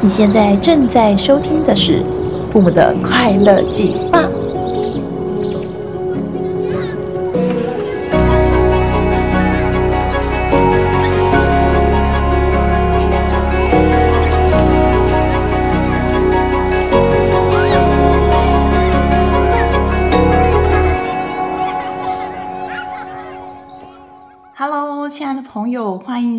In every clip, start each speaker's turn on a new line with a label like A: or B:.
A: 你现在正在收听的是《父母的快乐计划》。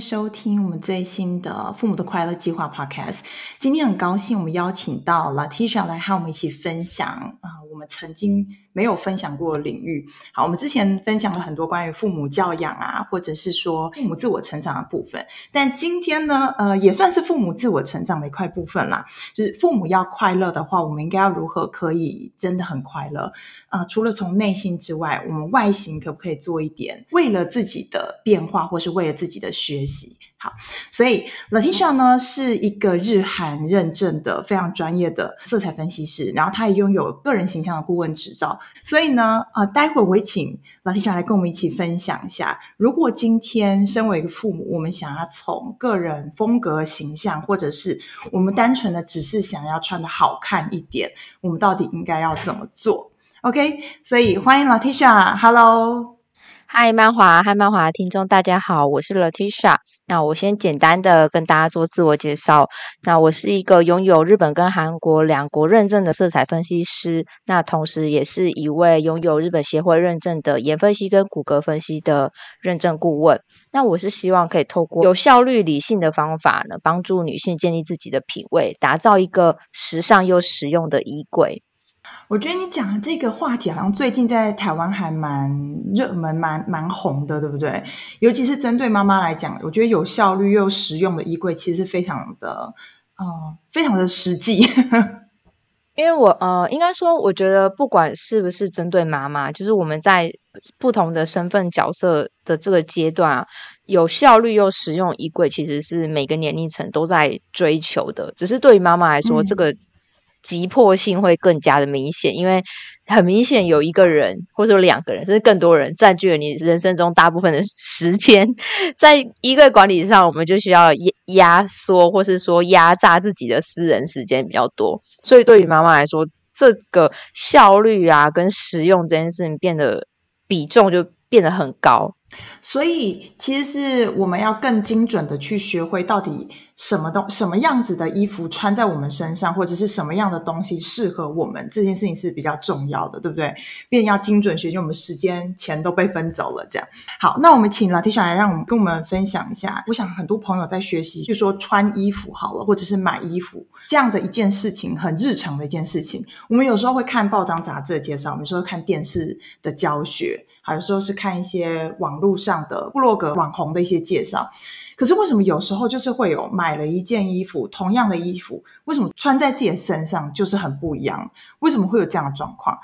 A: 收听我们最新的《父母的快乐计划》Podcast。今天很高兴，我们邀请到 Latisha 来和我们一起分享，我们曾经没有分享过的领域。好，我们之前分享了很多关于父母教养啊，或者是说父母自我成长的部分。但今天呢，呃，也算是父母自我成长的一块部分啦。就是父母要快乐的话，我们应该要如何可以真的很快乐？啊、呃，除了从内心之外，我们外形可不可以做一点，为了自己的变化，或是为了自己的学习？好，所以 Latisha 呢是一个日韩认证的非常专业的色彩分析师，然后他也拥有个人形象的顾问执照。所以呢，呃，待会儿我会请 Latisha 来跟我们一起分享一下，如果今天身为一个父母，我们想要从个人风格形象，或者是我们单纯的只是想要穿得好看一点，我们到底应该要怎么做？OK，所以欢迎 Latisha，Hello。
B: 嗨，漫华，嗨，漫华听众，大家好，我是 Latisha。那我先简单的跟大家做自我介绍。那我是一个拥有日本跟韩国两国认证的色彩分析师，那同时也是一位拥有日本协会认证的颜分析跟骨骼分析的认证顾问。那我是希望可以透过有效率、理性的方法呢，帮助女性建立自己的品味，打造一个时尚又实用的衣柜。
A: 我觉得你讲的这个话题好像最近在台湾还蛮热门、蛮蛮红的，对不对？尤其是针对妈妈来讲，我觉得有效率又实用的衣柜其实非常的，呃，非常的实际。
B: 因为我呃，应该说，我觉得不管是不是针对妈妈，就是我们在不同的身份角色的这个阶段啊，有效率又实用衣柜其实是每个年龄层都在追求的。只是对于妈妈来说，嗯、这个。急迫性会更加的明显，因为很明显有一个人或者两个人甚至更多人占据了你人生中大部分的时间，在衣柜管理上，我们就需要压压缩或是说压榨自己的私人时间比较多，所以对于妈妈来说，这个效率啊跟实用这件事情变得比重就变得很高。
A: 所以，其实是我们要更精准的去学会到底什么东什么样子的衣服穿在我们身上，或者是什么样的东西适合我们，这件事情是比较重要的，对不对？变要精准学习，我们时间钱都被分走了，这样。好，那我们请 Latisha 来，让我们跟我们分享一下。我想很多朋友在学习，就说穿衣服好了，或者是买衣服这样的一件事情，很日常的一件事情。我们有时候会看报章杂志的介绍，我们有时候看电视的教学。有时候是看一些网络上的布洛格网红的一些介绍，可是为什么有时候就是会有买了一件衣服，同样的衣服，为什么穿在自己的身上就是很不一样？为什么会有这样的状况？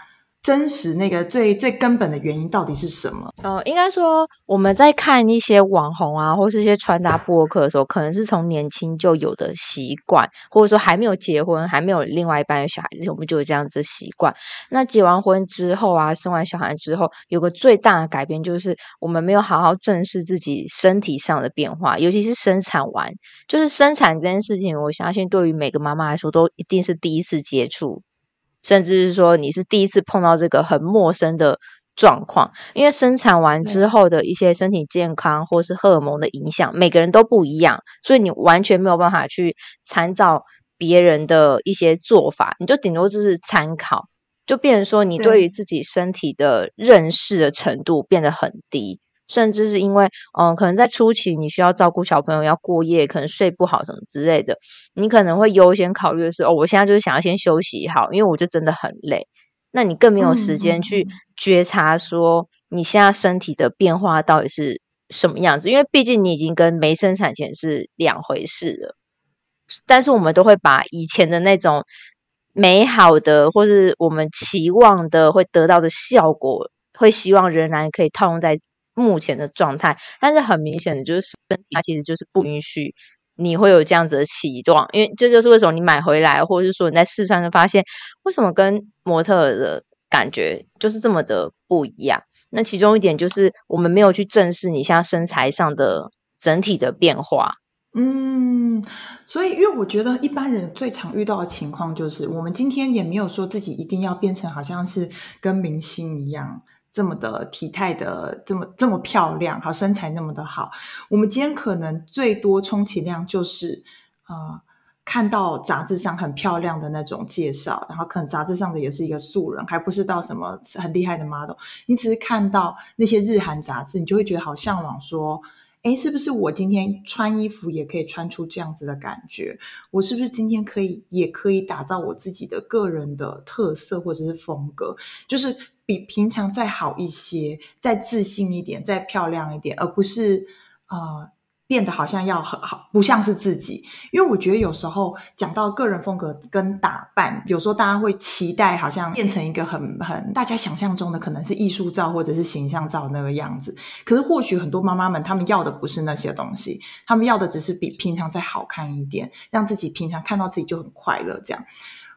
A: 真实那个最最根本的原因到底是什么？
B: 呃，应该说我们在看一些网红啊，或是一些穿搭博客的时候，可能是从年轻就有的习惯，或者说还没有结婚，还没有另外一半的小孩子，我们就有这样子的习惯。那结完婚之后啊，生完小孩之后，有个最大的改变就是我们没有好好正视自己身体上的变化，尤其是生产完，就是生产这件事情，我相信对于每个妈妈来说，都一定是第一次接触。甚至是说你是第一次碰到这个很陌生的状况，因为生产完之后的一些身体健康或是荷尔蒙的影响，每个人都不一样，所以你完全没有办法去参照别人的一些做法，你就顶多就是参考，就变成说你对。于自己身体的认识的程度变得很低。甚至是因为，嗯，可能在初期你需要照顾小朋友要过夜，可能睡不好什么之类的，你可能会优先考虑的是，哦，我现在就是想要先休息好，因为我就真的很累。那你更没有时间去觉察说你现在身体的变化到底是什么样子，因为毕竟你已经跟没生产前是两回事了。但是我们都会把以前的那种美好的，或是我们期望的会得到的效果，会希望仍然可以套用在。目前的状态，但是很明显的就是身体它其实就是不允许你会有这样子的期望，因为这就是为什么你买回来，或者是说你在试穿的发现为什么跟模特的感觉就是这么的不一样。那其中一点就是我们没有去正视你现在身材上的整体的变化。
A: 嗯，所以因为我觉得一般人最常遇到的情况就是，我们今天也没有说自己一定要变成好像是跟明星一样这么的体态的这么这么漂亮，好身材那么的好。我们今天可能最多充其量就是呃看到杂志上很漂亮的那种介绍，然后可能杂志上的也是一个素人，还不是到什么很厉害的 model。你只是看到那些日韩杂志，你就会觉得好向往说。哎，是不是我今天穿衣服也可以穿出这样子的感觉？我是不是今天可以也可以打造我自己的个人的特色或者是风格，就是比平常再好一些，再自信一点，再漂亮一点，而不是呃。变得好像要很好，不像是自己。因为我觉得有时候讲到个人风格跟打扮，有时候大家会期待好像变成一个很很大家想象中的可能是艺术照或者是形象照那个样子。可是或许很多妈妈们她们要的不是那些东西，她们要的只是比平常再好看一点，让自己平常看到自己就很快乐。这样，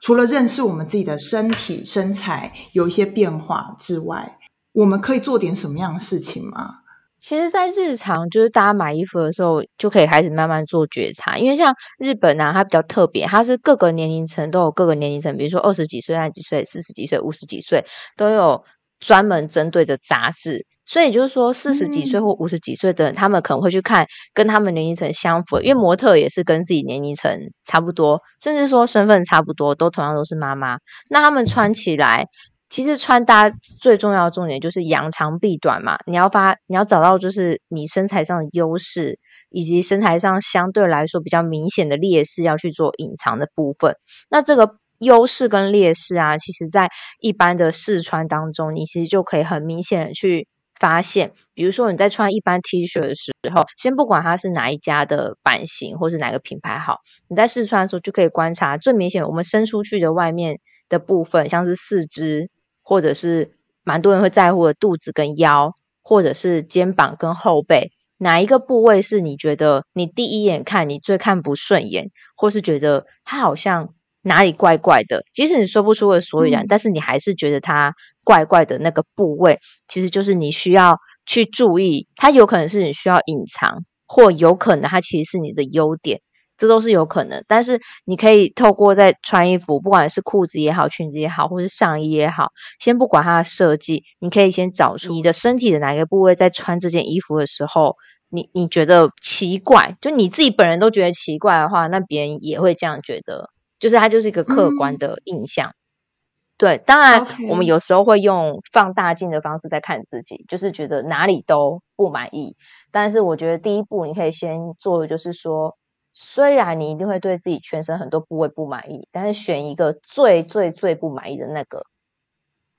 A: 除了认识我们自己的身体身材有一些变化之外，我们可以做点什么样的事情吗？
B: 其实，在日常就是大家买衣服的时候，就可以开始慢慢做觉察。因为像日本啊，它比较特别，它是各个年龄层都有各个年龄层，比如说二十几岁、三十几岁、四十几岁、五十几岁，都有专门针对的杂志。所以就是说，四十几岁或五十几岁的人，他们可能会去看跟他们年龄层相符，因为模特也是跟自己年龄层差不多，甚至说身份差不多，都同样都是妈妈。那他们穿起来。其实穿搭最重要的重点就是扬长避短嘛，你要发，你要找到就是你身材上的优势，以及身材上相对来说比较明显的劣势，要去做隐藏的部分。那这个优势跟劣势啊，其实在一般的试穿当中，你其实就可以很明显的去发现。比如说你在穿一般 T 恤的时候，先不管它是哪一家的版型或是哪个品牌好，你在试穿的时候就可以观察最明显，我们伸出去的外面的部分，像是四肢。或者是蛮多人会在乎的肚子跟腰，或者是肩膀跟后背，哪一个部位是你觉得你第一眼看你最看不顺眼，或是觉得它好像哪里怪怪的？即使你说不出个所以然，嗯，但是你还是觉得它怪怪的那个部位，其实就是你需要去注意，它有可能是你需要隐藏，或有可能它其实是你的优点。这都是有可能，但是你可以透过在穿衣服，不管是裤子也好、裙子也好，或是上衣也好，先不管它的设计，你可以先找出你的身体的哪一个部位在穿这件衣服的时候，你你觉得奇怪，就你自己本人都觉得奇怪的话，那别人也会这样觉得，就是它就是一个客观的印象。嗯、对，当然我们有时候会用放大镜的方式在看自己，就是觉得哪里都不满意。但是我觉得第一步你可以先做的就是说。虽然你一定会对自己全身很多部位不满意，但是选一个最最最不满意的那个，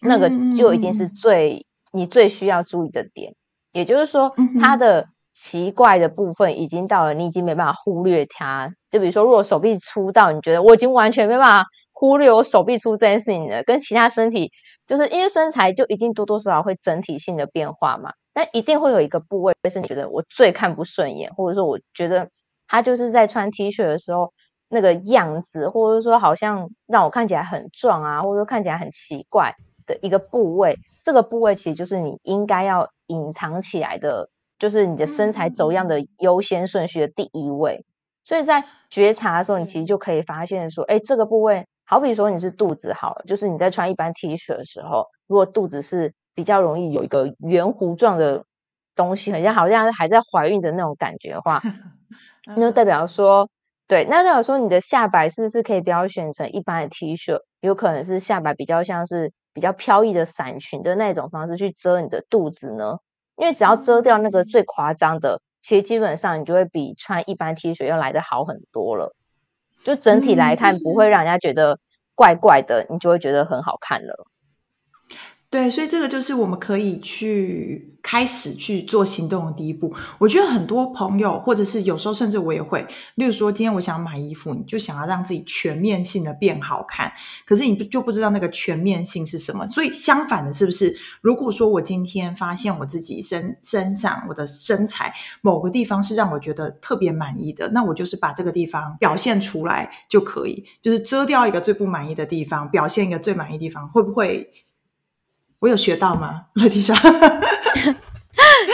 B: 那个就一定是最你最需要注意的点。也就是说，它的奇怪的部分已经到了，你已经没办法忽略它。就比如说，如果手臂粗到你觉得我已经完全没办法忽略我手臂粗这件事情了，跟其他身体，就是因为身材就一定多多少少会整体性的变化嘛。但一定会有一个部位是你觉得我最看不顺眼，或者说我觉得。他就是在穿 T 恤的时候那个样子，或者说好像让我看起来很壮啊，或者说看起来很奇怪的一个部位。这个部位其实就是你应该要隐藏起来的，就是你的身材走样的优先顺序的第一位。所以在觉察的时候，你其实就可以发现说，哎，这个部位，好比说你是肚子好了，就是你在穿一般 T 恤的时候，如果肚子是比较容易有一个圆弧状的东西，很像好像还在怀孕的那种感觉的话。那就代表说，对，那代表说你的下摆是不是可以不要选成一般的 T 恤，有可能是下摆比较像是比较飘逸的伞裙的那种方式去遮你的肚子呢？因为只要遮掉那个最夸张的，其实基本上你就会比穿一般 T 恤要来的好很多了。就整体来看，不会让人家觉得怪怪的，你就会觉得很好看了。
A: 对，所以这个就是我们可以去开始去做行动的第一步。我觉得很多朋友，或者是有时候甚至我也会，例如说今天我想买衣服，你就想要让自己全面性的变好看，可是你就不知道那个全面性是什么。所以相反的，是不是？如果说我今天发现我自己身身上我的身材某个地方是让我觉得特别满意的，那我就是把这个地方表现出来就可以，就是遮掉一个最不满意的地方，表现一个最满意地方，会不会？我有学到吗，乐蒂莎？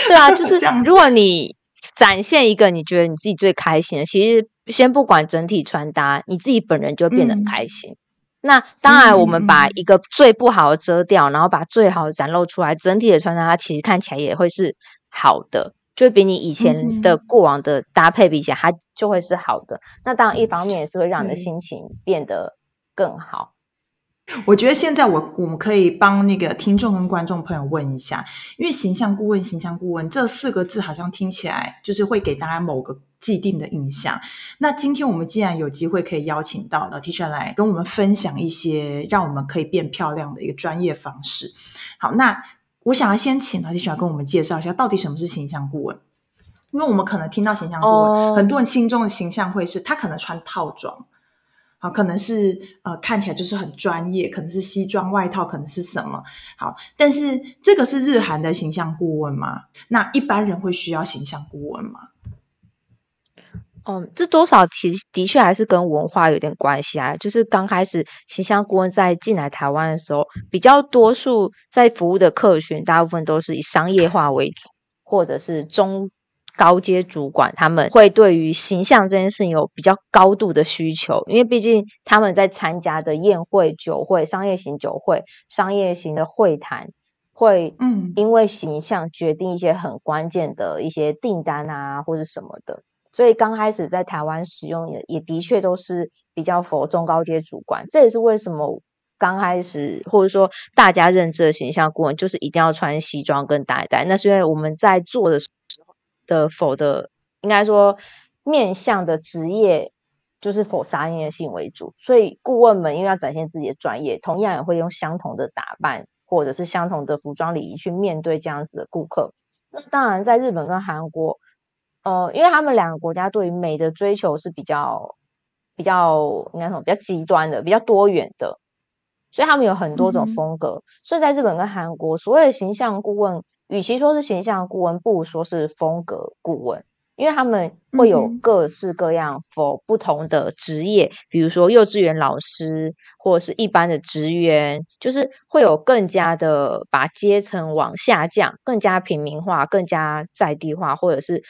B: 对啊，就是如果你展现一个你觉得你自己最开心的。其实先不管整体穿搭，你自己本人就变得很开心。嗯、那当然，我们把一个最不好的遮掉，嗯、然后把最好的展露出来，整体的穿搭它其实看起来也会是好的，就比你以前的过往的搭配比起来，它就会是好的。那当然，一方面也是会让你的心情变得更好。
A: 我觉得现在我我们可以帮那个听众跟观众朋友问一下，因为形象顾问、形象顾问这四个字好像听起来就是会给大家某个既定的印象。那今天我们既然有机会可以邀请到 Latisha 来跟我们分享一些让我们可以变漂亮的一个专业方式。好，那我想要先请 Latisha 跟我们介绍一下，到底什么是形象顾问？因为我们可能听到形象顾问，oh. 很多人心中的形象会是他可能穿套装。好，可能是呃，看起来就是很专业，可能是西装外套，可能是什么？好，但是这个是日韩的形象顾问吗？那一般人会需要形象顾问吗？
B: 嗯，这多少其的确还是跟文化有点关系啊。就是刚开始形象顾问在进来台湾的时候，比较多数在服务的客群，大部分都是以商业化为主，或者是中。高阶主管他们会对于形象这件事情有比较高度的需求，因为毕竟他们在参加的宴会、酒会、商业型酒会、商业型的会谈，会嗯，因为形象决定一些很关键的一些订单啊，或者什么的。所以刚开始在台湾使用也也的确都是比较 for 中高阶主管，这也是为什么刚开始或者说大家认知的形象顾问就是一定要穿西装跟打带，那是因为我们在做的时候。的否的，应该说面向的职业就是否商业性为主，所以顾问们因为要展现自己的专业，同样也会用相同的打扮或者是相同的服装礼仪去面对这样子的顾客。那当然，在日本跟韩国，呃，因为他们两个国家对于美的追求是比较比较应该说比较极端的，比较多元的，所以他们有很多种风格。嗯、所以在日本跟韩国，所谓的形象顾问。与其说是形象顾问，不如说是风格顾问，因为他们会有各式各样 for 不同的职业，比如说幼稚园老师或者是一般的职员，就是会有更加的把阶层往下降，更加平民化，更加在地化，或者是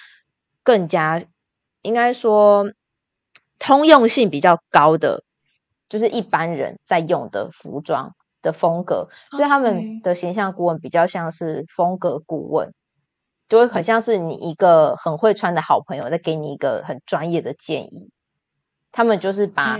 B: 更加应该说通用性比较高的，就是一般人在用的服装的风格，所以他们的形象顾问比较像是风格顾问，就会很像是你一个很会穿的好朋友在给你一个很专业的建议。他们就是把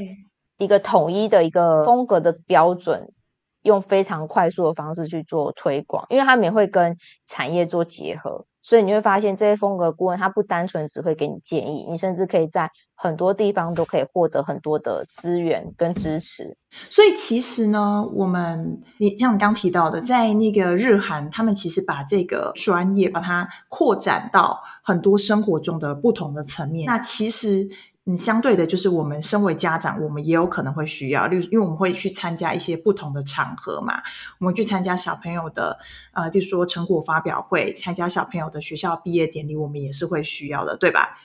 B: 一个统一的一个风格的标准，用非常快速的方式去做推广，因为他们也会跟产业做结合。所以你会发现，这些风格顾问他不单纯只会给你建议，你甚至可以在很多地方都可以获得很多的资源跟支持。
A: 所以其实呢，我们你像你刚提到的，在那个日韩，他们其实把这个专业把它扩展到很多生活中的不同的层面。那其实。嗯，相对的，就是我们身为家长，我们也有可能会需要，例如，因为我们会去参加一些不同的场合嘛，我们去参加小朋友的，呃，就说成果发表会，参加小朋友的学校毕业典礼，我们也是会需要的，对吧？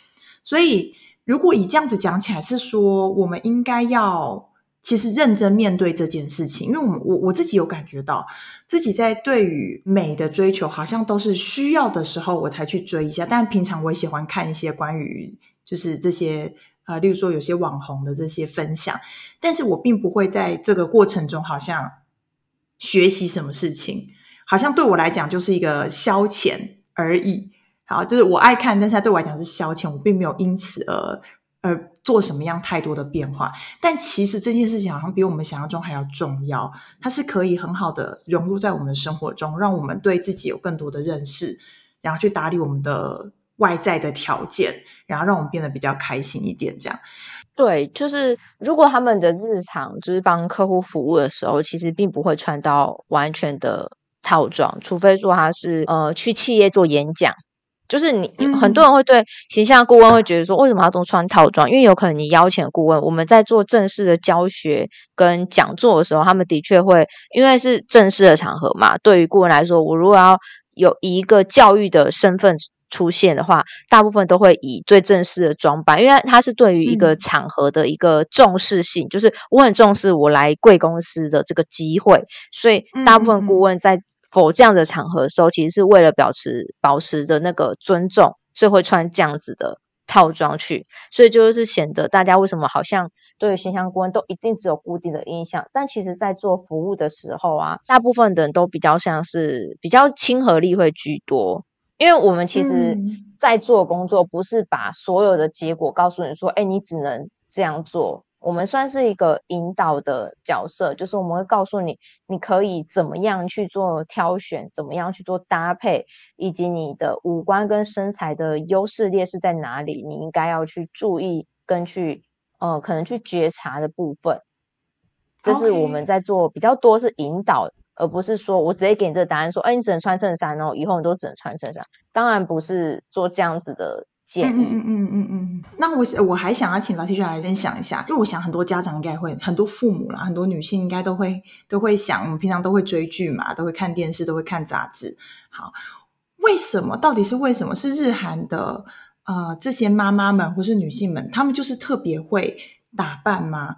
A: 所以，如果以这样子讲起来，是说我们应该要其实认真面对这件事情，因为我们我我自己有感觉到，自己在对于美的追求，好像都是需要的时候我才去追一下，但平常我也喜欢看一些关于就是这些。啊，例如说有些网红的这些分享，但是我并不会在这个过程中好像学习什么事情，好像对我来讲就是一个消遣而已。好，就是我爱看，但是它对我来讲是消遣，我并没有因此而而做什么样太多的变化。但其实这件事情好像比我们想象中还要重要，它是可以很好的融入在我们的生活中，让我们对自己有更多的认识，然后去打理我们的。外在的条件，然后让我们变得比较开心一点，这样。
B: 对，就是如果他们的日常就是帮客户服务的时候，其实并不会穿到完全的套装，除非说他是呃去企业做演讲。就是你、嗯、很多人会对形象顾问会觉得说，为什么要都穿套装？因为有可能你邀请顾问，我们在做正式的教学跟讲座的时候，他们的确会因为是正式的场合嘛。对于顾问来说，我如果要有一个教育的身份。出现的话，大部分都会以最正式的装扮，因为它是对于一个场合的一个重视性，嗯、就是我很重视我来贵公司的这个机会，所以大部分顾问在否这样的场合的时候，其实是为了保持保持着那个尊重，所以会穿这样子的套装去，所以就是显得大家为什么好像对于形象顾问都一定只有固定的印象，但其实在做服务的时候啊，大部分的人都比较像是比较亲和力会居多，因为我们其实在做工作不是把所有的结果告诉你说，哎，你只能这样做。我们算是一个引导的角色，就是我们会告诉你，你可以怎么样去做挑选，怎么样去做搭配，以及你的五官跟身材的优势劣势在哪里，你应该要去注意跟去呃可能去觉察的部分。这是我们在做比较多是引导.而不是说我直接给你这个答案说，哎，你只能穿衬衫哦，以后你都只能穿衬衫。当然不是做这样子的。建议，嗯
A: 嗯嗯嗯，那我我还想要请 Latisha 来分享一下，因为我想很多家长应该会，很多父母啦，很多女性应该都会都会想，我们平常都会追剧嘛，都会看电视，都会看杂志。好，为什么？到底是为什么？是日韩的呃这些妈妈们或是女性们，她们就是特别会打扮吗？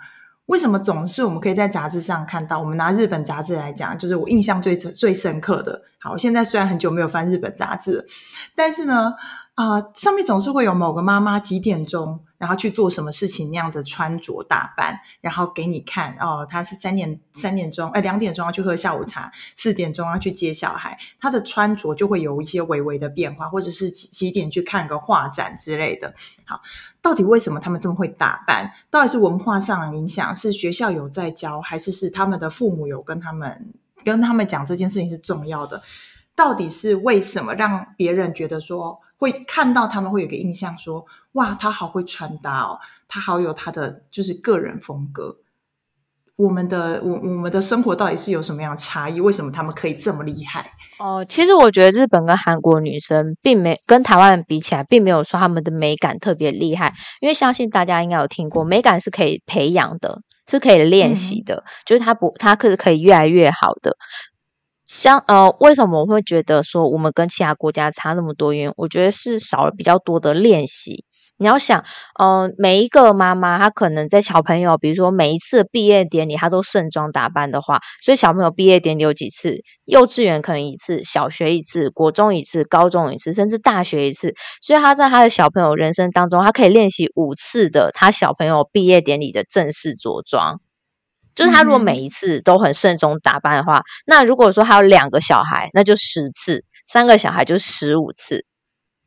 A: 为什么总是我们可以在杂志上看到？我们拿日本杂志来讲，就是我印象最最深刻的。好，现在虽然很久没有翻日本杂志，但是呢。啊、上面总是会有某个妈妈几点钟，然后去做什么事情那样子穿着打扮，然后给你看哦，他是三点三点钟，哎，两点钟要去喝下午茶，四点钟要去接小孩，他的穿着就会有一些微微的变化，或者是几几点去看个画展之类的。好，到底为什么他们这么会打扮？到底是文化上的影响，是学校有在教，还是是他们的父母有跟他们跟他们讲这件事情是重要的？到底是为什么让别人觉得说会看到他们会有个印象说哇，他好会穿搭哦，他好有他的就是个人风格。我们的我我们的生活到底是有什么样的差异？为什么他们可以这么厉害？
B: 哦，其实我觉得日本跟韩国女生并没跟台湾人比起来，并没有说他们的美感特别厉害。因为相信大家应该有听过，美感是可以培养的，是可以练习的，嗯、就是它不，它可是可以越来越好的。像呃，为什么我会觉得说我们跟其他国家差那么多？因为我觉得是少了比较多的练习。你要想，嗯、呃，每一个妈妈她可能在小朋友，比如说每一次毕业典礼，她都盛装打扮的话，所以小朋友毕业典礼有几次？幼稚园可能一次，小学一次，国中一次，高中一次，甚至大学一次。所以他在他的小朋友人生当中，他可以练习五次的他小朋友毕业典礼的正式着装。就是他如果每一次都很慎重打扮的话，嗯、那如果说他有两个小孩，那就十次；三个小孩就十五次。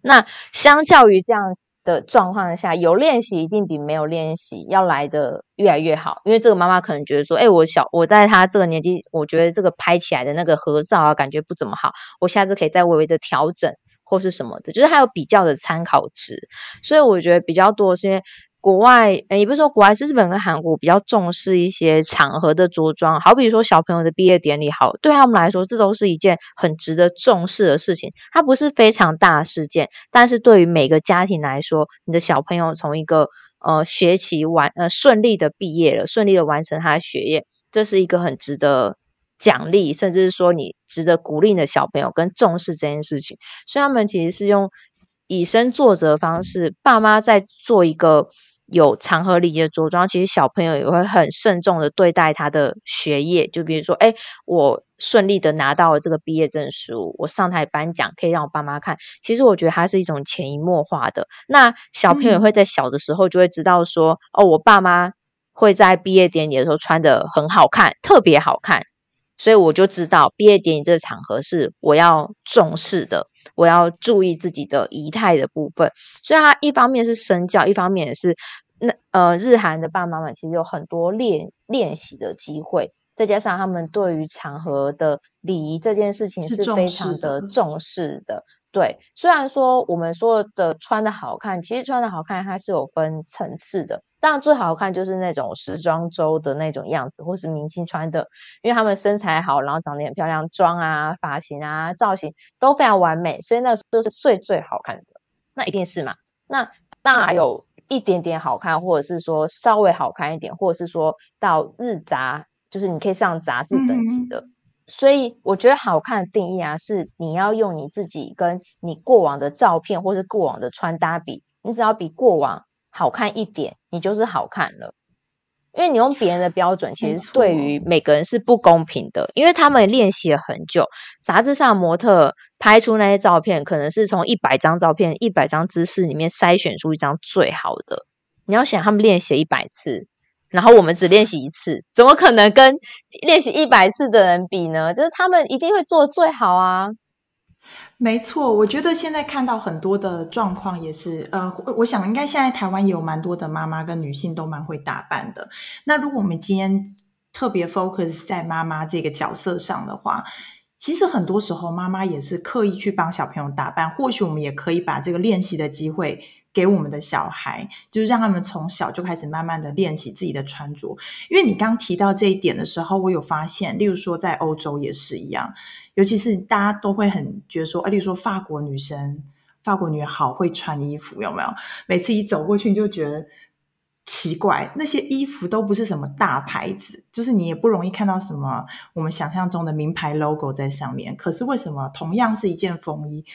B: 那相较于这样的状况下，有练习一定比没有练习要来的越来越好。因为这个妈妈可能觉得说，哎，我小我在她这个年纪，我觉得这个拍起来的那个合照啊，感觉不怎么好，我下次可以再微微的调整或是什么的，就是还有比较的参考值。所以我觉得比较多是因为。国外，诶，也不是说国外，是日本跟韩国比较重视一些场合的着装，好比说小朋友的毕业典礼，好，对他们来说，这都是一件很值得重视的事情。它不是非常大的事件，但是对于每个家庭来说，你的小朋友从一个呃学期完呃顺利的毕业了，顺利的完成他的学业，这是一个很值得奖励，甚至是说你值得鼓励的小朋友跟重视这件事情。所以他们其实是用以身作则的方式，爸妈在做一个。有场合礼仪的着装，其实小朋友也会很慎重的对待他的学业。就比如说，哎，我顺利的拿到了这个毕业证书，我上台颁奖，可以让我爸妈看。其实我觉得它是一种潜移默化的。那小朋友也会在小的时候就会知道说，嗯、哦，我爸妈会在毕业典礼的时候穿的很好看，特别好看。所以我就知道毕业典礼这个场合是我要重视的。我要注意自己的仪态的部分，所以它一方面是身教，一方面也是那呃日韩的爸爸妈妈其实有很多练练习的机会，再加上他们对于场合的礼仪这件事情是非常的重视的。对，虽然说我们说的穿的好看，其实穿的好看它是有分层次的。当然最好看就是那种时装周的那种样子，或是明星穿的，因为他们身材好，然后长得很漂亮，妆啊、发型啊、造型都非常完美，所以那个都是最最好看的。那一定是嘛？那当然有一点点好看，或者是说稍微好看一点，或者是说到日杂，就是你可以上杂志等级的。嗯所以我觉得好看的定义啊，是你要用你自己跟你过往的照片或是过往的穿搭比，你只要比过往好看一点，你就是好看了。因为你用别人的标准，其实对于每个人是不公平的，因为他们练习了很久。杂志上模特拍出那些照片，可能是从一百张照片、一百张姿势里面筛选出一张最好的。你要想，他们练习一百次，然后我们只练习一次，怎么可能跟练习一百次的人比呢？就是他们一定会做得最好啊。
A: 没错，我觉得现在看到很多的状况也是，呃，我想应该现在台湾有蛮多的妈妈跟女性都蛮会打扮的。那如果我们今天特别 focus 在妈妈这个角色上的话，其实很多时候妈妈也是刻意去帮小朋友打扮。或许我们也可以把这个练习的机会给我们的小孩，就是让他们从小就开始慢慢的练习自己的穿着。因为你刚提到这一点的时候，我有发现，例如说在欧洲也是一样。尤其是大家都会很觉得说，哎，例如说法国女生、法国女好会穿衣服，有没有？每次一走过去，你就觉得奇怪，那些衣服都不是什么大牌子，就是你也不容易看到什么我们想象中的名牌 logo 在上面。可是为什么同样是一件风衣？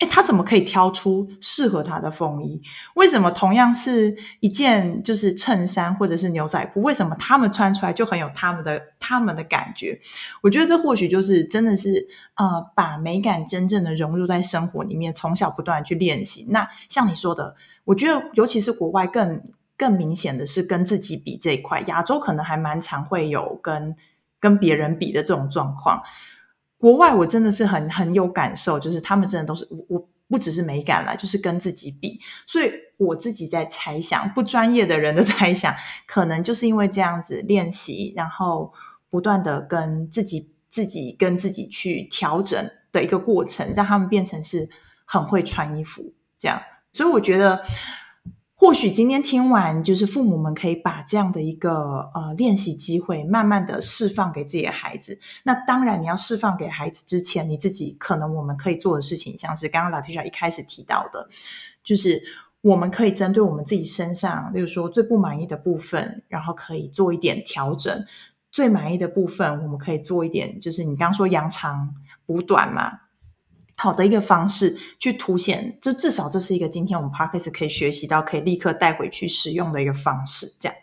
A: 诶，他怎么可以挑出适合他的风衣？为什么同样是一件就是衬衫或者是牛仔裤，为什么他们穿出来就很有他们的他们的感觉？我觉得这或许就是真的是呃，把美感真正的融入在生活里面，从小不断去练习。那像你说的，我觉得尤其是国外更更明显的是跟自己比这一块，亚洲可能还蛮常会有跟跟别人比的这种状况。国外我真的是很很有感受，就是他们真的都是我我不只是美感啦，就是跟自己比，所以我自己在猜想，不专业的人的 猜想，可能就是因为这样子练习，然后不断的跟自己自己跟自己去调整的一个过程，让他们变成是很会穿衣服这样，所以我觉得。或许今天听完，就是父母们可以把这样的一个呃练习机会，慢慢的释放给自己的孩子。那当然，你要释放给孩子之前，你自己可能我们可以做的事情，像是刚刚 Latisha 一开始提到的，就是我们可以针对我们自己身上，例如说最不满意的部分，然后可以做一点调整；最满意的部分，我们可以做一点，就是你刚刚说扬长补短嘛。好的一个方式去凸显，就至少这是一个今天我们 Podcast 可以学习到，可以立刻带回去使用的一个方式。这样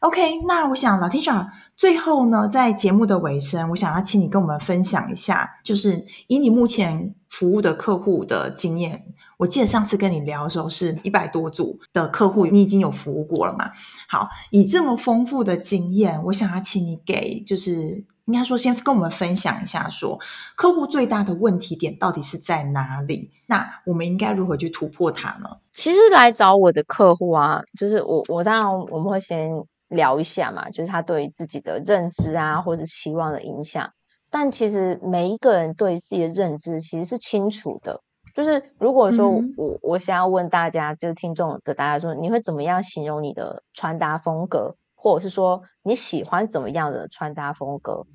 A: ，OK，那我想 Latisha 最后呢，在节目的尾声，我想要请你跟我们分享一下，就是以你目前服务的客户的经验。我记得上次跟你聊的时候是一百多组的客户，你已经有服务过了嘛？好，以这么丰富的经验，我想要请你给就是。应该说，先跟我们分享一下说，说客户最大的问题点到底是在哪里？那我们应该如何去突破它呢？
B: 其实来找我的客户啊，就是我，我当然我们会先聊一下嘛，就是他对于自己的认知啊，或者期望的影响。但其实每一个人对于自己的认知其实是清楚的。就是如果说我、嗯、我想要问大家，就是听众的大家说，你会怎么样形容你的穿搭风格，或者是说你喜欢怎么样的穿搭风格？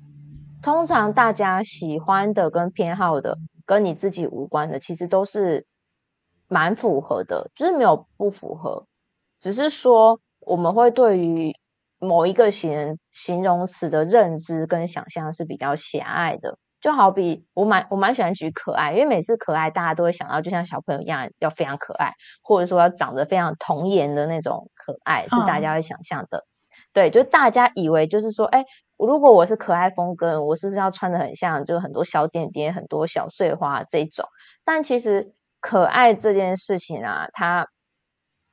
B: 通常大家喜欢的跟偏好的跟你自己无关的，其实都是蛮符合的，就是没有不符合，只是说我们会对于某一个形形容词的认知跟想象是比较狭隘的。就好比我蛮我蛮喜欢举可爱，因为每次可爱大家都会想到就像小朋友一样要非常可爱，或者说要长得非常童颜的那种可爱，是大家会想象的。对，就大家以为就是说，哎。如果我是可爱风格，我是不是要穿的很像，就是很多小点点、很多小碎花这种？但其实可爱这件事情啊，它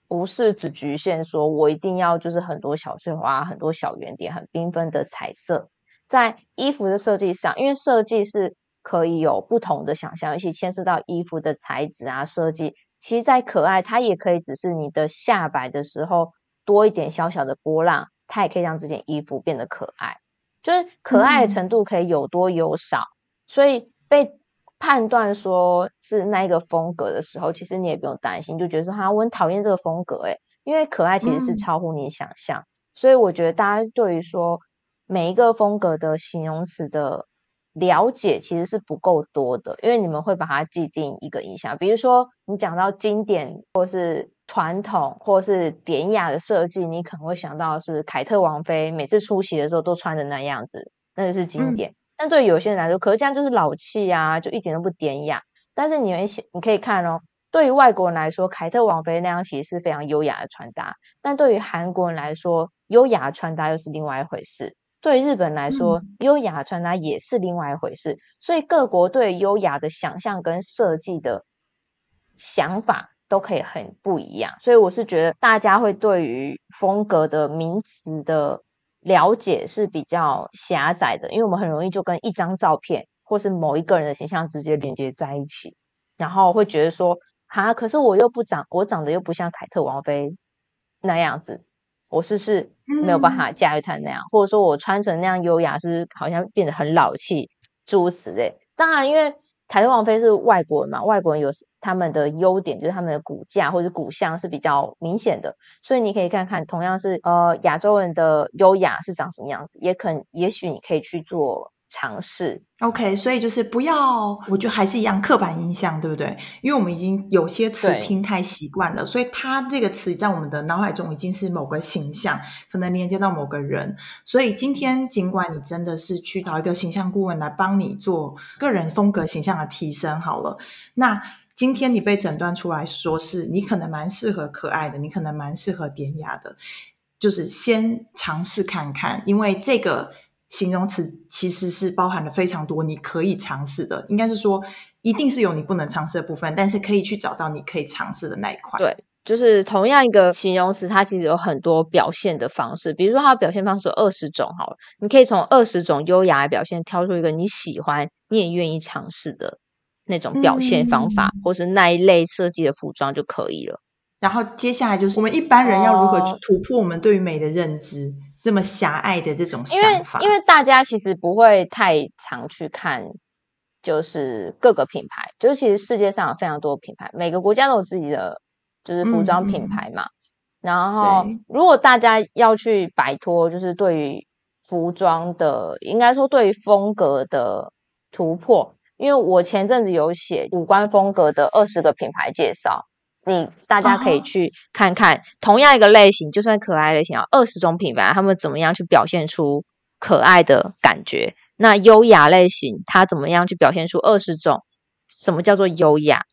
B: 不是只局限说我一定要就是很多小碎花、很多小圆点、很缤纷的彩色。在衣服的设计上，因为设计是可以有不同的想象，尤其牵涉到衣服的材质啊设计。其实，在可爱，它也可以只是你的下摆的时候多一点小小的波浪，它也可以让这件衣服变得可爱。就是可爱的程度可以有多有少，嗯、所以被判断说是那一个风格的时候，其实你也不用担心，就觉得说哈，我很讨厌这个风格诶，因为可爱其实是超乎你想象，嗯、所以我觉得大家对于说每一个风格的形容词的了解其实是不够多的，因为你们会把它既定一个印象，比如说你讲到经典或是。传统或是典雅的设计，你可能会想到是凯特王妃每次出席的时候都穿的那样子，那就是经典。嗯、但对有些人来说，可是这样就是老气啊，就一点都不典雅。但是你你可以看哦，对于外国人来说，凯特王妃那样其实是非常优雅的穿搭，但对于韩国人来说，优雅的穿搭又是另外一回事。对于日本来说，嗯、优雅穿搭也是另外一回事。所以各国对优雅的想象跟设计的想法都可以很不一样。所以我是觉得大家会对于风格的名词的了解是比较狭窄的，因为我们很容易就跟一张照片或是某一个人的形象直接连接在一起，然后会觉得说，哈，可是我又不长，我长得又不像凯特王妃那样子。我是是没有办法驾驭他那样，嗯、或者说我穿成那样优雅，是好像变得很老气，诸如此类。当然，因为凯特王妃是外国人嘛，外国人有他们的优点，就是他们的骨架或者骨相是比较明显的，所以你可以看看，同样是呃亚洲人的优雅是长什么样子，也可也许你可以去做。尝试
A: ，OK，所以就是不要，我觉得还是一样刻板印象，对不对？因为我们已经有些词听太习惯了，所以它这个词在我们的脑海中已经是某个形象，可能连接到某个人。所以今天，尽管你真的是去找一个形象顾问来帮你做个人风格形象的提升，好了，那今天你被诊断出来说是你可能蛮适合可爱的，你可能蛮适合典雅的，就是先尝试看看，因为这个。形容词其实是包含了非常多你可以尝试的，应该是说一定是有你不能尝试的部分，但是可以去找到你可以尝试的那一块。
B: 对，就是同样一个形容词，它其实有很多表现的方式，比如说它的表现方式有二十种，好了，你可以从二十种优雅的表现挑出一个你喜欢、你也愿意尝试的那种表现方法，嗯、或是那一类设计的服装就可以了。
A: 然后接下来就是我们一般人要如何去突破我们对于美的认知。哦这么狭隘的这种想法，
B: 因为因为大家其实不会太常去看，就是各个品牌，就是其实世界上有非常多品牌，每个国家都有自己的就是服装品牌嘛。嗯、然后，如果大家要去摆脱，就是对于服装的，应该说对于风格的突破，因为我前阵子有写五官风格的二十个品牌介绍。你大家可以去看看，同样一个类型，就算可爱类型啊，二十种品牌，他们怎么样去表现出可爱的感觉？那优雅类型，它怎么样去表现出二十种什么叫做优雅？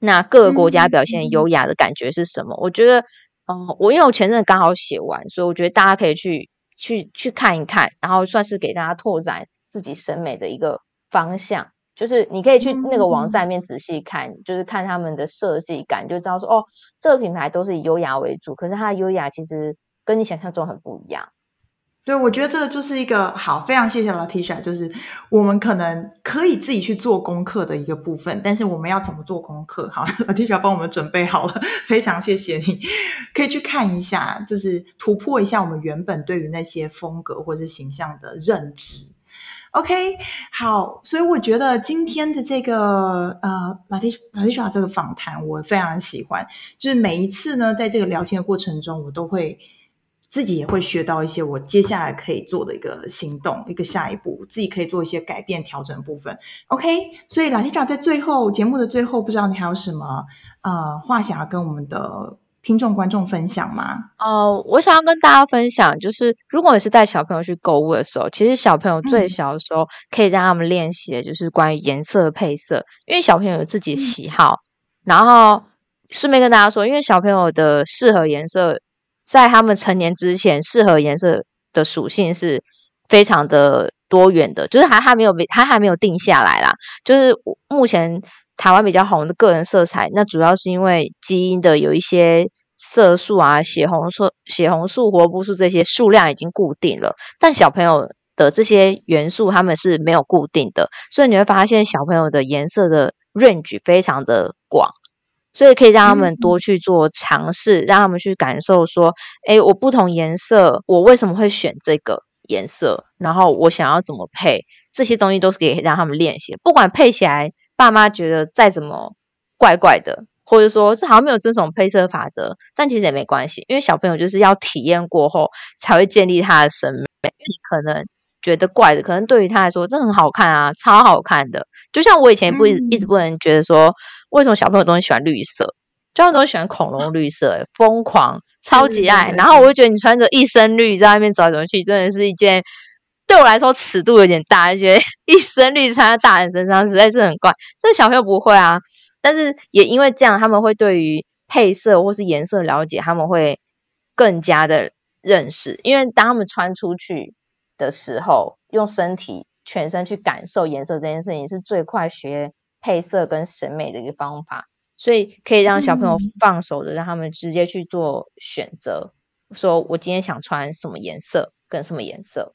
B: 那各个国家表现优雅的感觉是什么？嗯、我觉得，嗯、呃，我因为我前阵子刚好写完，所以我觉得大家可以去去去看一看，然后算是给大家拓展自己审美的一个方向。就是你可以去那个网站里面仔细看，嗯、就是看他们的设计感，就知道说哦，这个品牌都是以优雅为主，可是它的优雅其实跟你想象中很不一样。
A: 对，我觉得这个就是一个好，非常谢谢 Latisha，就是我们可能可以自己去做功课的一个部分，但是我们要怎么做功课？好，Latisha 帮我们准备好了，非常谢谢你，可以去看一下，就是突破一下我们原本对于那些风格或者是形象的认知。OK，好，所以我觉得今天的这个呃，Latisha 这个访谈我非常喜欢。就是每一次呢，在这个聊天的过程中，我都会自己也会学到一些我接下来可以做的一个行动，一个下一步，自己可以做一些改变调整部分。OK，所以 Latisha 在最后节目的最后，不知道你还有什么呃话想要跟我们的听众观众分享吗？
B: 哦，uh, 我想要跟大家分享，就是如果你是带小朋友去购物的时候，其实小朋友最小的时候可以让他们练习的就是关于颜色的配色，因为小朋友有自己的喜好。嗯、然后顺便跟大家说，因为小朋友的适合颜色，在他们成年之前，适合颜色的属性是非常的多元的，就是还还没有没他还没有定下来啦，就是目前。台湾比较红的个人色彩，那主要是因为基因的有一些色素啊，血红素、血红素、胡萝卜素这些数量已经固定了，但小朋友的这些元素他们是没有固定的，所以你会发现小朋友的颜色的 range 非常的广，所以可以让他们多去做尝试，让他们去感受说，诶，我不同颜色，我为什么会选这个颜色？然后我想要怎么配，这些东西都是可以让他们练习，不管配起来。爸妈觉得再怎么怪怪的，或者说是好像没有遵守配色法则，但其实也没关系，因为小朋友就是要体验过后才会建立他的审美。因为你可能觉得怪的，可能对于他来说这很好看啊，超好看的。就像我以前不一直一直不能觉得说，为什么小朋友都很喜欢绿色，就像都喜欢恐龙绿色，疯狂超级爱。然后我就觉得你穿着一身绿在外面走来走去，真的是一件。对我来说尺度有点大，就觉得 一身绿穿在大人身上实在是很怪。但小朋友不会啊，但是也因为这样，他们会对于配色或是颜色了解，他们会更加的认识。因为当他们穿出去的时候，用身体全身去感受颜色这件事情，是最快学配色跟审美的一个方法。所以可以让小朋友放手的，让他们直接去做选择，嗯、说我今天想穿什么颜色跟什么颜色。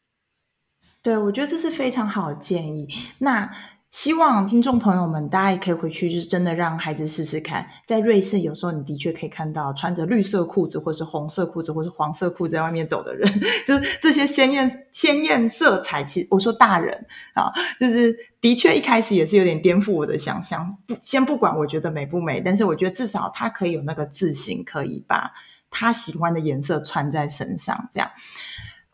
A: 对，我觉得这是非常好的建议。那希望听众朋友们，大家也可以回去，就是真的让孩子试试看。在瑞士，有时候你的确可以看到穿着绿色裤子，或是红色裤子，或是黄色裤子在外面走的人，就是这些鲜艳鲜艳色彩。其实我说大人啊，就是的确一开始也是有点颠覆我的想象。不，先不管我觉得美不美，但是我觉得至少他可以有那个自信，可以把他喜欢的颜色穿在身上，这样。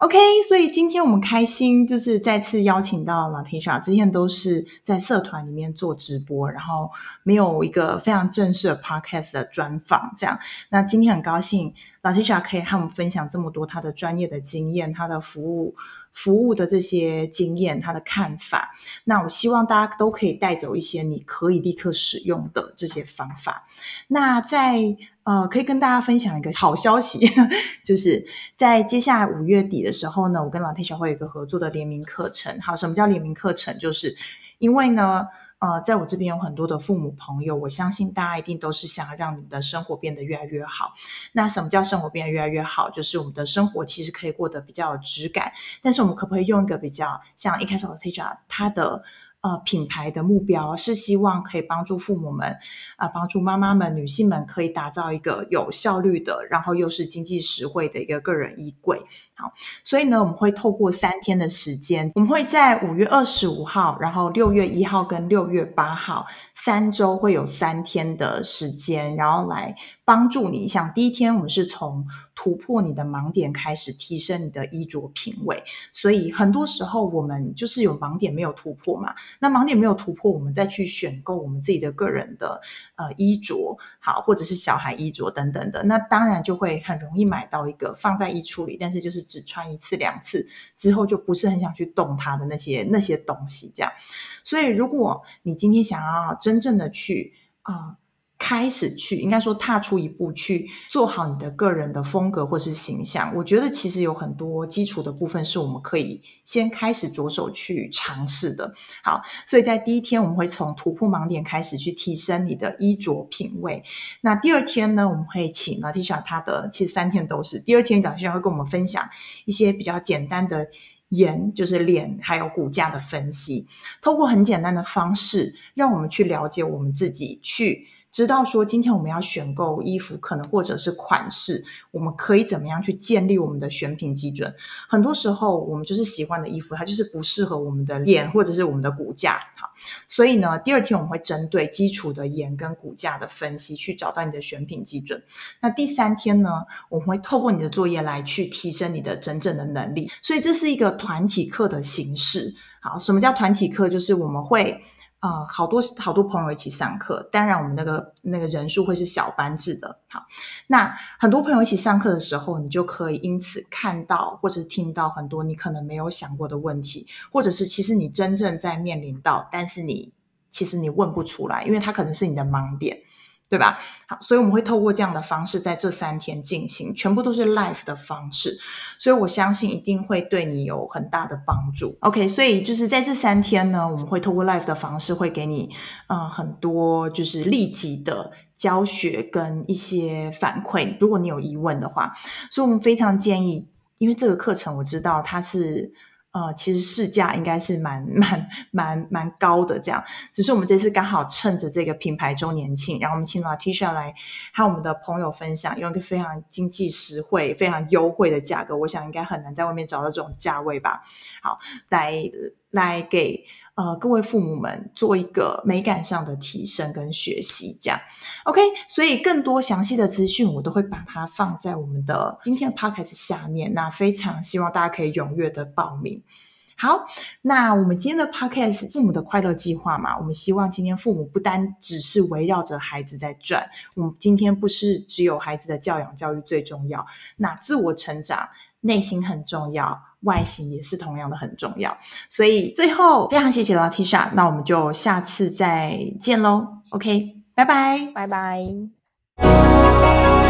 A: OK，所以今天我们开心，就是再次邀请到 Latisha。之前都是在社团里面做直播，然后没有一个非常正式的 Podcast 的专访，这样。那今天很高兴，Latisha 可以和我们分享这么多她的专业的经验，她的服务服务的这些经验，他的看法。那我希望大家都可以带走一些你可以立刻使用的这些方法。那在呃，可以跟大家分享一个好消息，就是在接下来五月底的时候呢，我跟老天小会有一个合作的联名课程。好，什么叫联名课程？就是因为呢，呃，在我这边有很多的父母朋友，我相信大家一定都是想要让你们的生活变得越来越好。那什么叫生活变得越来越好？就是我们的生活其实可以过得比较有质感，但是我们可不可以用一个比较像一开始 Latisha 他的。呃，品牌的目标是希望可以帮助父母们，啊、呃，帮助妈妈们、女性们可以打造一个有效率的，然后又是经济实惠的一个个人衣柜。好，所以呢，我们会透过三天的时间，我们会在五月二十五号，然后六月一号跟六月八号三周会有三天的时间，然后来。帮助你，像第一天我们是从突破你的盲点开始，提升你的衣着品味。所以很多时候我们就是有盲点没有突破嘛。那盲点没有突破，我们再去选购我们自己的个人的呃衣着，好，或者是小孩衣着等等的，那当然就会很容易买到一个放在衣橱里，但是就是只穿一次两次之后就不是很想去动它的那些那些东西这样。所以如果你今天想要真正的去啊。开始去，应该说踏出一步去做好你的个人的风格或是形象。我觉得其实有很多基础的部分是我们可以先开始着手去尝试的。好，所以在第一天我们会从突破盲点开始去提升你的衣着品味。那第二天呢，我们会请 Latisha 她的，其实三天都是。第二天 Latisha 会跟我们分享一些比较简单的颜，就是脸还有骨架的分析，透过很简单的方式，让我们去了解我们自己去。知道说今天我们要选购衣服，可能或者是款式，我们可以怎么样去建立我们的选品基准？很多时候我们就是喜欢的衣服，它就是不适合我们的脸或者是我们的骨架。好，所以呢，第二天我们会针对基础的颜跟骨架的分析，去找到你的选品基准。那第三天呢，我们会透过你的作业来去提升你的真正的能力。所以这是一个团体课的形式。好，什么叫团体课？就是我们会。啊、好多好多朋友一起上课，当然我们那个那个人数会是小班制的。好，那很多朋友一起上课的时候，你就可以因此看到或者听到很多你可能没有想过的问题，或者是其实你真正在面临到，但是你其实你问不出来，因为它可能是你的盲点。对吧？好，所以我们会透过这样的方式，在这三天进行，全部都是 live 的方式，所以我相信一定会对你有很大的帮助。OK，所以就是在这三天呢，我们会透过 live 的方式，会给你嗯很多就是立即的教学跟一些反馈。如果你有疑问的话，所以我们非常建议，因为这个课程我知道它是。呃，其实市价应该是蛮蛮蛮蛮高的，这样。只是我们这次刚好趁着这个品牌周年庆，然后我们请到 T 恤来和我们的朋友分享，用一个非常经济实惠、非常优惠的价格，我想应该很难在外面找到这种价位吧。好，来来给。呃，各位父母们做一个美感上的提升跟学习，这样 OK。所以更多详细的资讯，我都会把它放在我们的今天的 Podcast 下面。那非常希望大家可以踊跃的报名。好，那我们今天的 Podcast 父母的快乐计划嘛，我们希望今天父母不单只是围绕着孩子在转，我们今天不是只有孩子的教养教育最重要，那自我成长。内心很重要，外形也是同样的很重要。所以最后非常谢谢 Latisha，那我们就下次再见喽。OK，拜拜，
B: 拜拜。